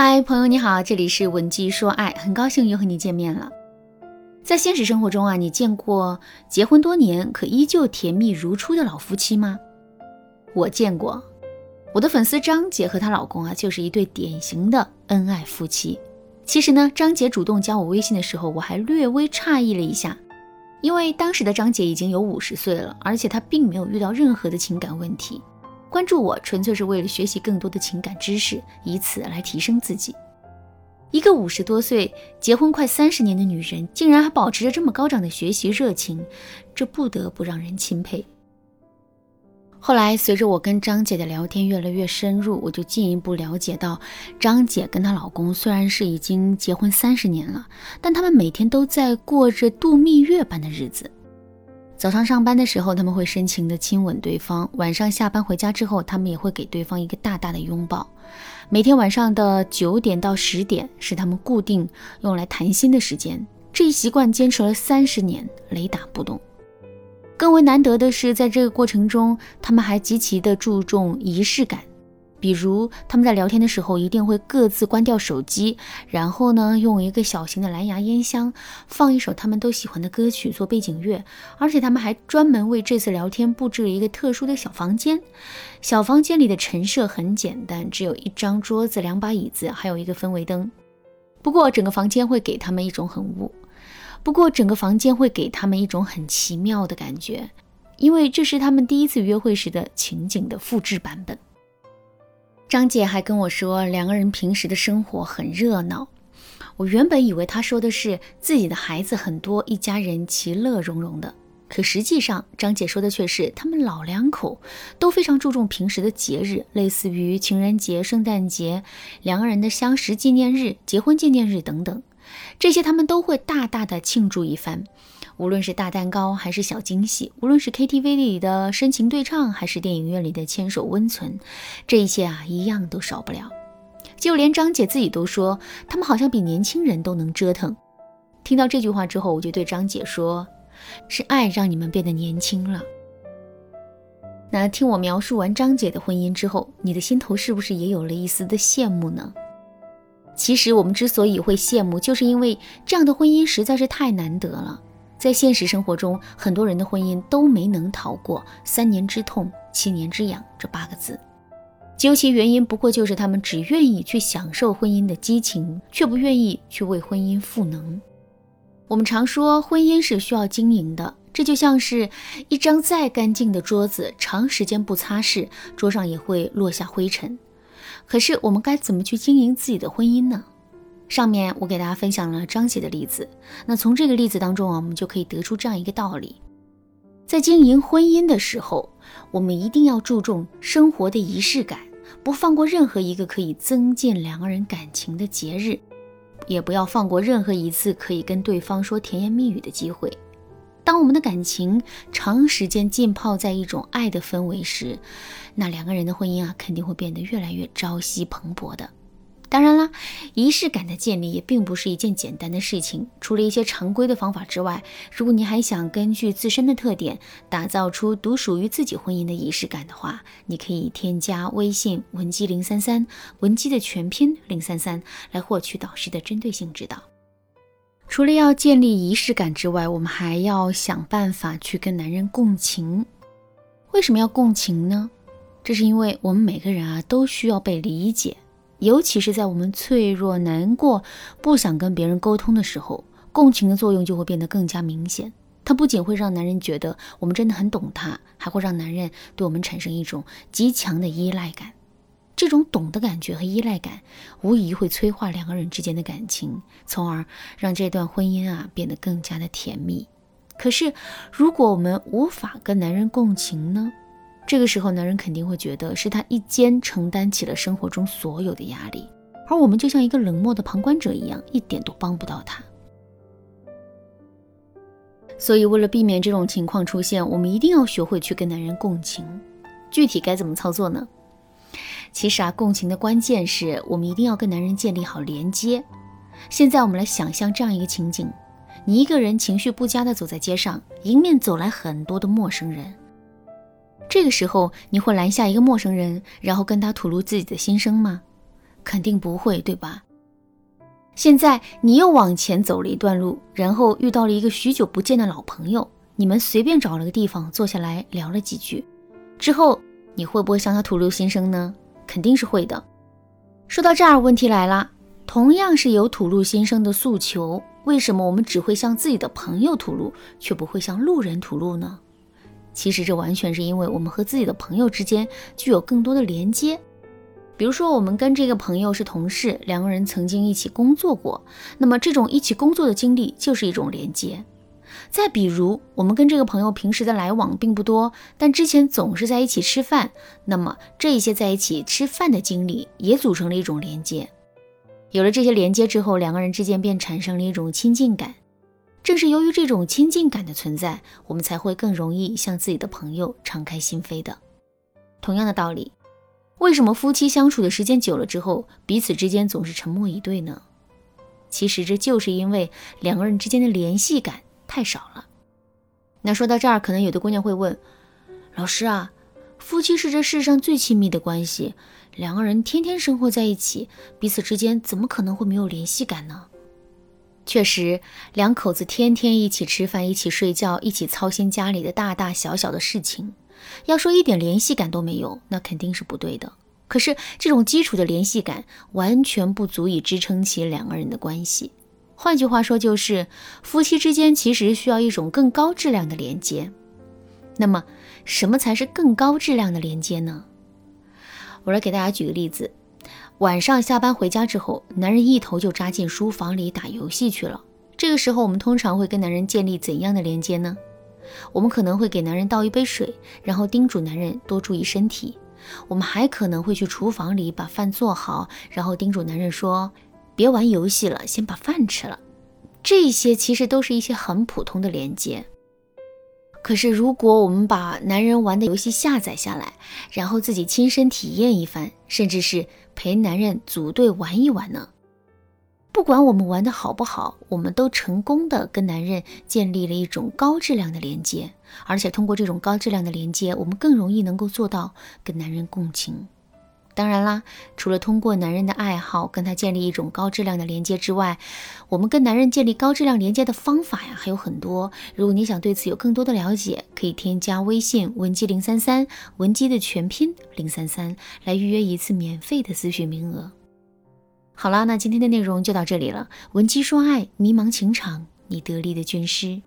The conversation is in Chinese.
嗨，朋友你好，这里是文姬说爱，很高兴又和你见面了。在现实生活中啊，你见过结婚多年可依旧甜蜜如初的老夫妻吗？我见过，我的粉丝张姐和她老公啊，就是一对典型的恩爱夫妻。其实呢，张姐主动加我微信的时候，我还略微诧异了一下，因为当时的张姐已经有五十岁了，而且她并没有遇到任何的情感问题。关注我纯粹是为了学习更多的情感知识，以此来提升自己。一个五十多岁、结婚快三十年的女人，竟然还保持着这么高涨的学习热情，这不得不让人钦佩。后来，随着我跟张姐的聊天越来越深入，我就进一步了解到，张姐跟她老公虽然是已经结婚三十年了，但他们每天都在过着度蜜月般的日子。早上上班的时候，他们会深情地亲吻对方；晚上下班回家之后，他们也会给对方一个大大的拥抱。每天晚上的九点到十点是他们固定用来谈心的时间。这一习惯坚持了三十年，雷打不动。更为难得的是，在这个过程中，他们还极其的注重仪式感。比如他们在聊天的时候，一定会各自关掉手机，然后呢，用一个小型的蓝牙音箱放一首他们都喜欢的歌曲做背景乐，而且他们还专门为这次聊天布置了一个特殊的小房间。小房间里的陈设很简单，只有一张桌子、两把椅子，还有一个氛围灯。不过整个房间会给他们一种很雾，不过整个房间会给他们一种很奇妙的感觉，因为这是他们第一次约会时的情景的复制版本。张姐还跟我说，两个人平时的生活很热闹。我原本以为她说的是自己的孩子很多，一家人其乐融融的。可实际上，张姐说的却是他们老两口都非常注重平时的节日，类似于情人节、圣诞节、两个人的相识纪念日、结婚纪念日等等，这些他们都会大大的庆祝一番。无论是大蛋糕还是小惊喜，无论是 KTV 里的深情对唱，还是电影院里的牵手温存，这一切啊，一样都少不了。就连张姐自己都说，他们好像比年轻人都能折腾。听到这句话之后，我就对张姐说：“是爱让你们变得年轻了。”那听我描述完张姐的婚姻之后，你的心头是不是也有了一丝的羡慕呢？其实我们之所以会羡慕，就是因为这样的婚姻实在是太难得了。在现实生活中，很多人的婚姻都没能逃过“三年之痛，七年之痒”这八个字。究其原因，不过就是他们只愿意去享受婚姻的激情，却不愿意去为婚姻赋能。我们常说，婚姻是需要经营的，这就像是一张再干净的桌子，长时间不擦拭，桌上也会落下灰尘。可是，我们该怎么去经营自己的婚姻呢？上面我给大家分享了张姐的例子，那从这个例子当中啊，我们就可以得出这样一个道理：在经营婚姻的时候，我们一定要注重生活的仪式感，不放过任何一个可以增进两个人感情的节日，也不要放过任何一次可以跟对方说甜言蜜语的机会。当我们的感情长时间浸泡在一种爱的氛围时，那两个人的婚姻啊，肯定会变得越来越朝夕蓬勃的。当然啦，仪式感的建立也并不是一件简单的事情。除了一些常规的方法之外，如果你还想根据自身的特点打造出独属于自己婚姻的仪式感的话，你可以添加微信文姬零三三，文姬的全拼零三三，来获取导师的针对性指导。除了要建立仪式感之外，我们还要想办法去跟男人共情。为什么要共情呢？这是因为我们每个人啊都需要被理解。尤其是在我们脆弱、难过、不想跟别人沟通的时候，共情的作用就会变得更加明显。它不仅会让男人觉得我们真的很懂他，还会让男人对我们产生一种极强的依赖感。这种懂的感觉和依赖感，无疑会催化两个人之间的感情，从而让这段婚姻啊变得更加的甜蜜。可是，如果我们无法跟男人共情呢？这个时候，男人肯定会觉得是他一肩承担起了生活中所有的压力，而我们就像一个冷漠的旁观者一样，一点都帮不到他。所以，为了避免这种情况出现，我们一定要学会去跟男人共情。具体该怎么操作呢？其实啊，共情的关键是我们一定要跟男人建立好连接。现在，我们来想象这样一个情景：你一个人情绪不佳的走在街上，迎面走来很多的陌生人。这个时候，你会拦下一个陌生人，然后跟他吐露自己的心声吗？肯定不会，对吧？现在你又往前走了一段路，然后遇到了一个许久不见的老朋友，你们随便找了个地方坐下来聊了几句，之后你会不会向他吐露心声呢？肯定是会的。说到这儿，问题来了，同样是有吐露心声的诉求，为什么我们只会向自己的朋友吐露，却不会向路人吐露呢？其实这完全是因为我们和自己的朋友之间具有更多的连接。比如说，我们跟这个朋友是同事，两个人曾经一起工作过，那么这种一起工作的经历就是一种连接。再比如，我们跟这个朋友平时的来往并不多，但之前总是在一起吃饭，那么这一些在一起吃饭的经历也组成了一种连接。有了这些连接之后，两个人之间便产生了一种亲近感。正是由于这种亲近感的存在，我们才会更容易向自己的朋友敞开心扉的。同样的道理。为什么夫妻相处的时间久了之后，彼此之间总是沉默以对呢？其实这就是因为两个人之间的联系感太少了。那说到这儿，可能有的姑娘会问：老师啊，夫妻是这世上最亲密的关系，两个人天天生活在一起，彼此之间怎么可能会没有联系感呢？确实，两口子天天一起吃饭、一起睡觉、一起操心家里的大大小小的事情。要说一点联系感都没有，那肯定是不对的。可是这种基础的联系感完全不足以支撑起两个人的关系。换句话说，就是夫妻之间其实需要一种更高质量的连接。那么，什么才是更高质量的连接呢？我来给大家举个例子：晚上下班回家之后，男人一头就扎进书房里打游戏去了。这个时候，我们通常会跟男人建立怎样的连接呢？我们可能会给男人倒一杯水，然后叮嘱男人多注意身体。我们还可能会去厨房里把饭做好，然后叮嘱男人说：“别玩游戏了，先把饭吃了。”这些其实都是一些很普通的连接。可是，如果我们把男人玩的游戏下载下来，然后自己亲身体验一番，甚至是陪男人组队玩一玩呢？不管我们玩的好不好，我们都成功的跟男人建立了一种高质量的连接，而且通过这种高质量的连接，我们更容易能够做到跟男人共情。当然啦，除了通过男人的爱好跟他建立一种高质量的连接之外，我们跟男人建立高质量连接的方法呀还有很多。如果你想对此有更多的了解，可以添加微信文姬零三三，文姬的全拼零三三，来预约一次免费的咨询名额。好啦，那今天的内容就到这里了。闻鸡说爱，迷茫情场，你得力的军师。